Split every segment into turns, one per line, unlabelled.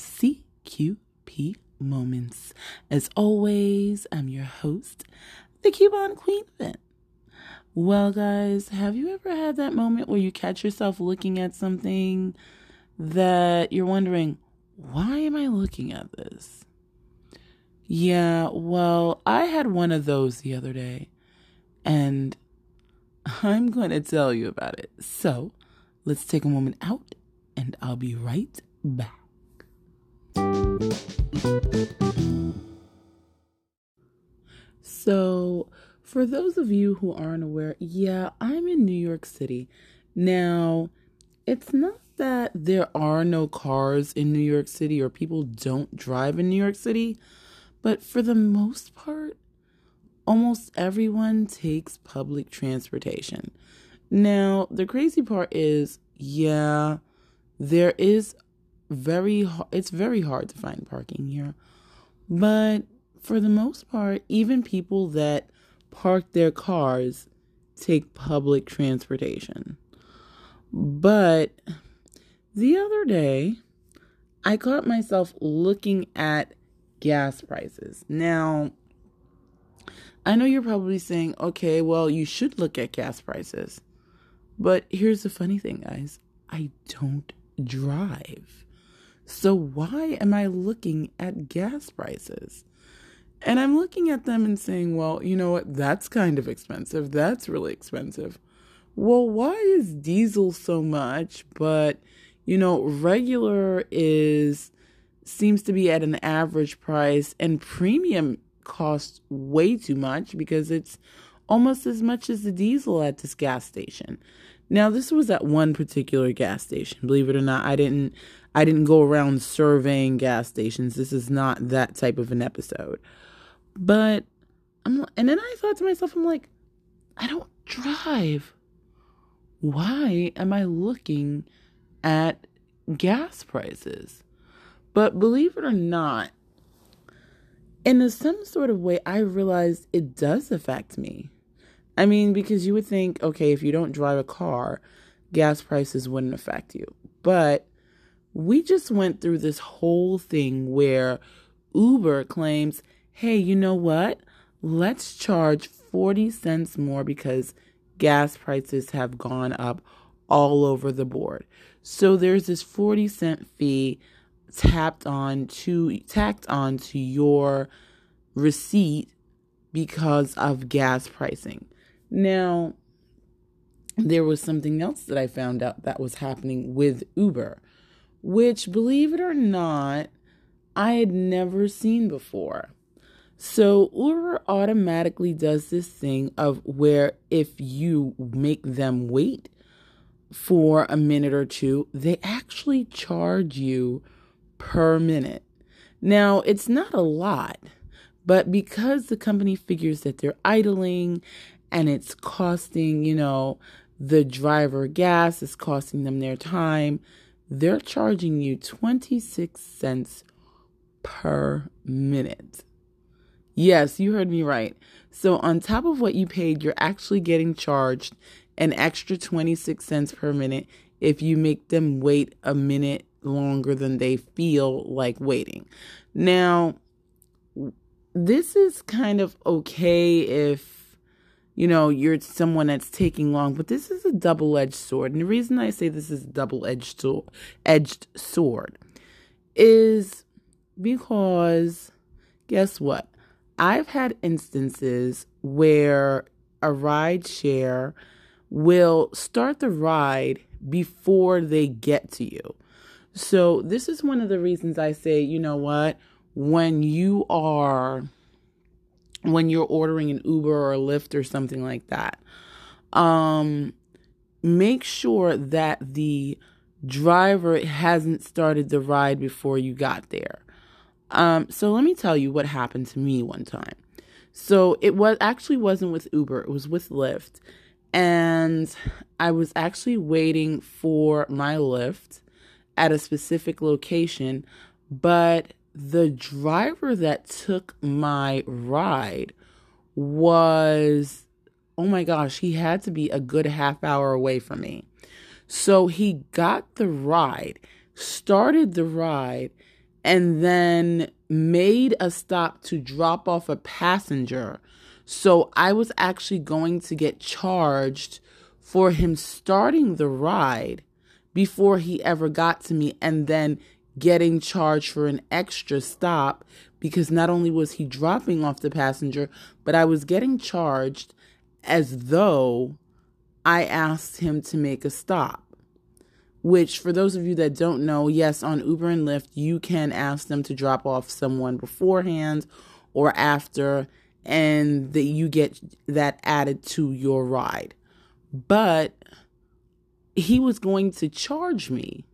CQP Moments. As always, I'm your host, the Coupon Queen Pin. Well, guys, have you ever had that moment where you catch yourself looking at something that you're wondering, why am I looking at this? Yeah, well, I had one of those the other day, and I'm going to tell you about it. So, let's take a moment out, and I'll be right back. So, for those of you who aren't aware, yeah, I'm in New York City. Now, it's not that there are no cars in New York City or people don't drive in New York City, but for the most part, almost everyone takes public transportation. Now, the crazy part is, yeah, there is very it's very hard to find parking here. But for the most part, even people that park their cars take public transportation. But the other day, I caught myself looking at gas prices. Now, I know you're probably saying, okay, well, you should look at gas prices. But here's the funny thing, guys I don't drive. So why am I looking at gas prices? And I'm looking at them and saying, well, you know what? That's kind of expensive. That's really expensive. Well, why is diesel so much? But, you know, regular is seems to be at an average price and premium costs way too much because it's almost as much as the diesel at this gas station. Now, this was at one particular gas station. Believe it or not, I didn't I didn't go around surveying gas stations. This is not that type of an episode. But I'm and then I thought to myself, I'm like, I don't drive. Why am I looking at gas prices? But believe it or not, in some sort of way, I realized it does affect me. I mean, because you would think, okay, if you don't drive a car, gas prices wouldn't affect you. But we just went through this whole thing where Uber claims, hey, you know what? Let's charge 40 cents more because gas prices have gone up all over the board. So there's this 40 cent fee tapped on to tacked on to your receipt because of gas pricing. Now, there was something else that I found out that was happening with Uber, which, believe it or not, I had never seen before. So, Uber automatically does this thing of where if you make them wait for a minute or two, they actually charge you per minute. Now, it's not a lot, but because the company figures that they're idling and it's costing, you know, the driver gas, it's costing them their time, they're charging you 26 cents per minute. Yes, you heard me right. So, on top of what you paid, you're actually getting charged an extra 26 cents per minute if you make them wait a minute longer than they feel like waiting. Now, this is kind of okay if you know you're someone that's taking long, but this is a double-edged sword. And the reason I say this is double-edged sword, edged sword is because guess what? I've had instances where a ride share will start the ride before they get to you. So, this is one of the reasons I say, you know what? When you are, when you're ordering an Uber or a Lyft or something like that, um, make sure that the driver hasn't started the ride before you got there. Um, so let me tell you what happened to me one time. So it was actually wasn't with Uber, it was with Lyft. And I was actually waiting for my Lyft at a specific location, but the driver that took my ride was, oh my gosh, he had to be a good half hour away from me. So he got the ride, started the ride, and then made a stop to drop off a passenger. So I was actually going to get charged for him starting the ride before he ever got to me and then getting charged for an extra stop because not only was he dropping off the passenger, but I was getting charged as though I asked him to make a stop. Which, for those of you that don't know, yes, on Uber and Lyft, you can ask them to drop off someone beforehand or after, and that you get that added to your ride. But he was going to charge me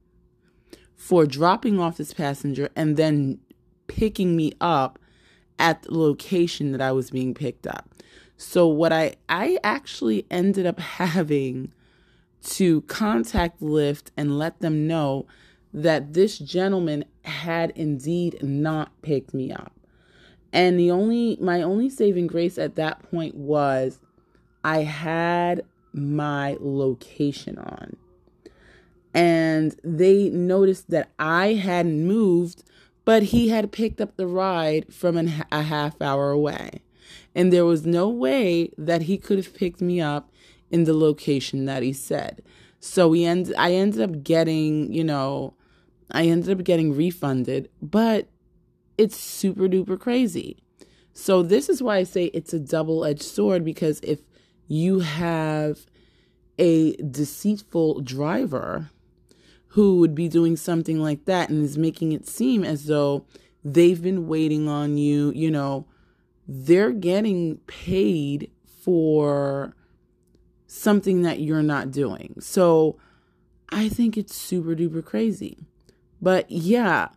for dropping off this passenger and then picking me up at the location that I was being picked up. So what I I actually ended up having to contact Lyft and let them know that this gentleman had indeed not picked me up. And the only my only saving grace at that point was I had my location on. And they noticed that I hadn't moved, but he had picked up the ride from an, a half hour away. And there was no way that he could have picked me up in the location that he said. So we end I ended up getting, you know, I ended up getting refunded, but it's super duper crazy. So this is why I say it's a double-edged sword because if you have a deceitful driver who would be doing something like that and is making it seem as though they've been waiting on you, you know, they're getting paid for something that you're not doing. So I think it's super duper crazy. But yeah,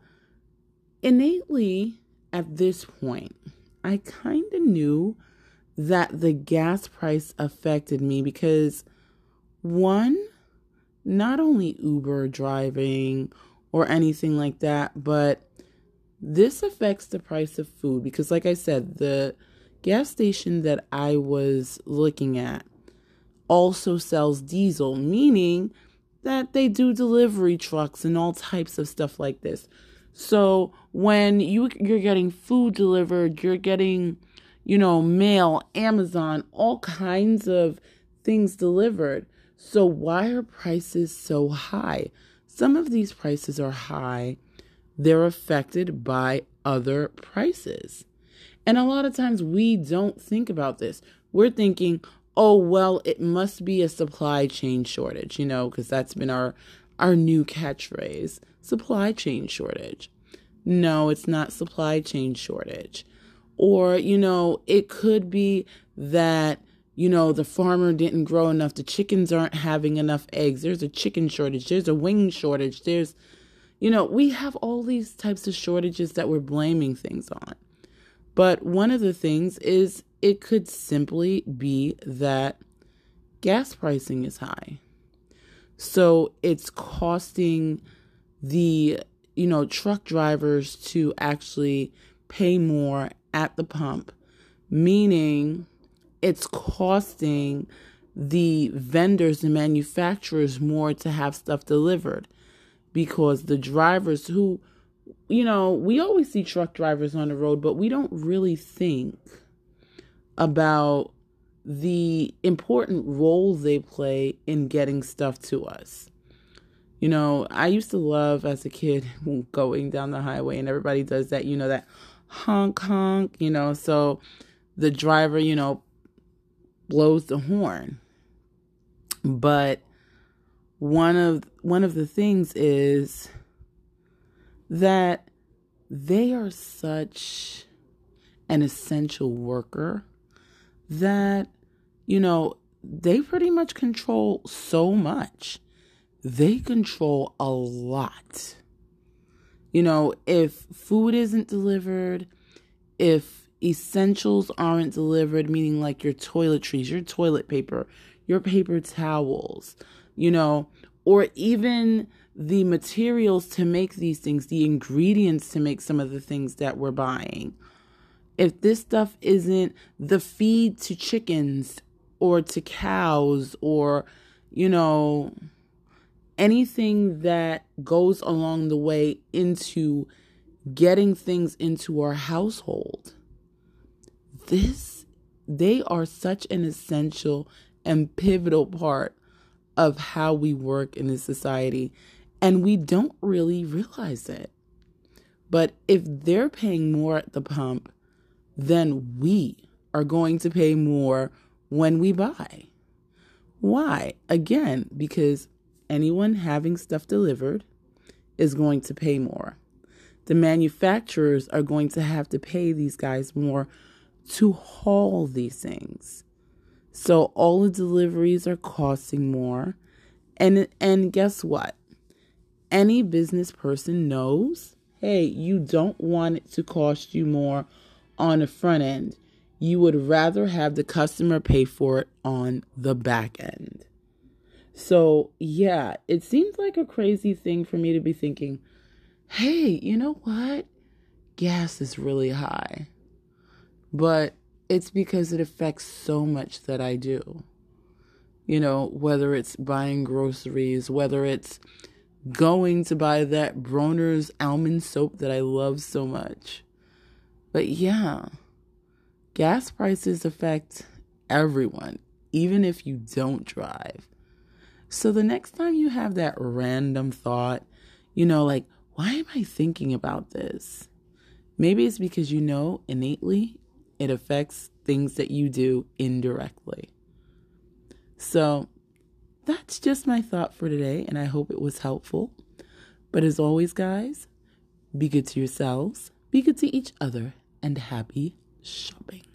innately at this point, I kind of knew that the gas price affected me because one, not only Uber driving or anything like that, but this affects the price of food because, like I said, the gas station that I was looking at also sells diesel, meaning that they do delivery trucks and all types of stuff like this. So when you you're getting food delivered, you're getting, you know, mail, Amazon, all kinds of things delivered. So why are prices so high? Some of these prices are high. They're affected by other prices. And a lot of times we don't think about this. We're thinking, oh well it must be a supply chain shortage you know because that's been our our new catchphrase supply chain shortage no it's not supply chain shortage or you know it could be that you know the farmer didn't grow enough the chickens aren't having enough eggs there's a chicken shortage there's a wing shortage there's you know we have all these types of shortages that we're blaming things on but one of the things is it could simply be that gas pricing is high. So it's costing the, you know, truck drivers to actually pay more at the pump, meaning it's costing the vendors and manufacturers more to have stuff delivered because the drivers who you know, we always see truck drivers on the road, but we don't really think about the important role they play in getting stuff to us. You know, I used to love as a kid going down the highway, and everybody does that, you know, that honk honk, you know, so the driver, you know, blows the horn. But one of one of the things is that they are such an essential worker that, you know, they pretty much control so much. They control a lot. You know, if food isn't delivered, if essentials aren't delivered, meaning like your toiletries, your toilet paper, your paper towels, you know, or even the materials to make these things, the ingredients to make some of the things that we're buying if this stuff isn't the feed to chickens or to cows or, you know, anything that goes along the way into getting things into our household. This, they are such an essential and pivotal part of how we work in this society, and we don't really realize it. But if they're paying more at the pump, then we are going to pay more when we buy. Why? Again, because anyone having stuff delivered is going to pay more. The manufacturers are going to have to pay these guys more to haul these things. So all the deliveries are costing more. And and guess what? Any business person knows, hey, you don't want it to cost you more on the front end. You would rather have the customer pay for it on the back end. So, yeah, it seems like a crazy thing for me to be thinking, hey, you know what? Gas is really high. But it's because it affects so much that I do. You know, whether it's buying groceries, whether it's going to buy that Bronner's almond soap that I love so much. But yeah, gas prices affect everyone, even if you don't drive. So the next time you have that random thought, you know, like, why am I thinking about this? Maybe it's because you know innately it affects things that you do indirectly. So that's just my thought for today, and I hope it was helpful. But as always, guys, be good to yourselves, be good to each other, and happy shopping.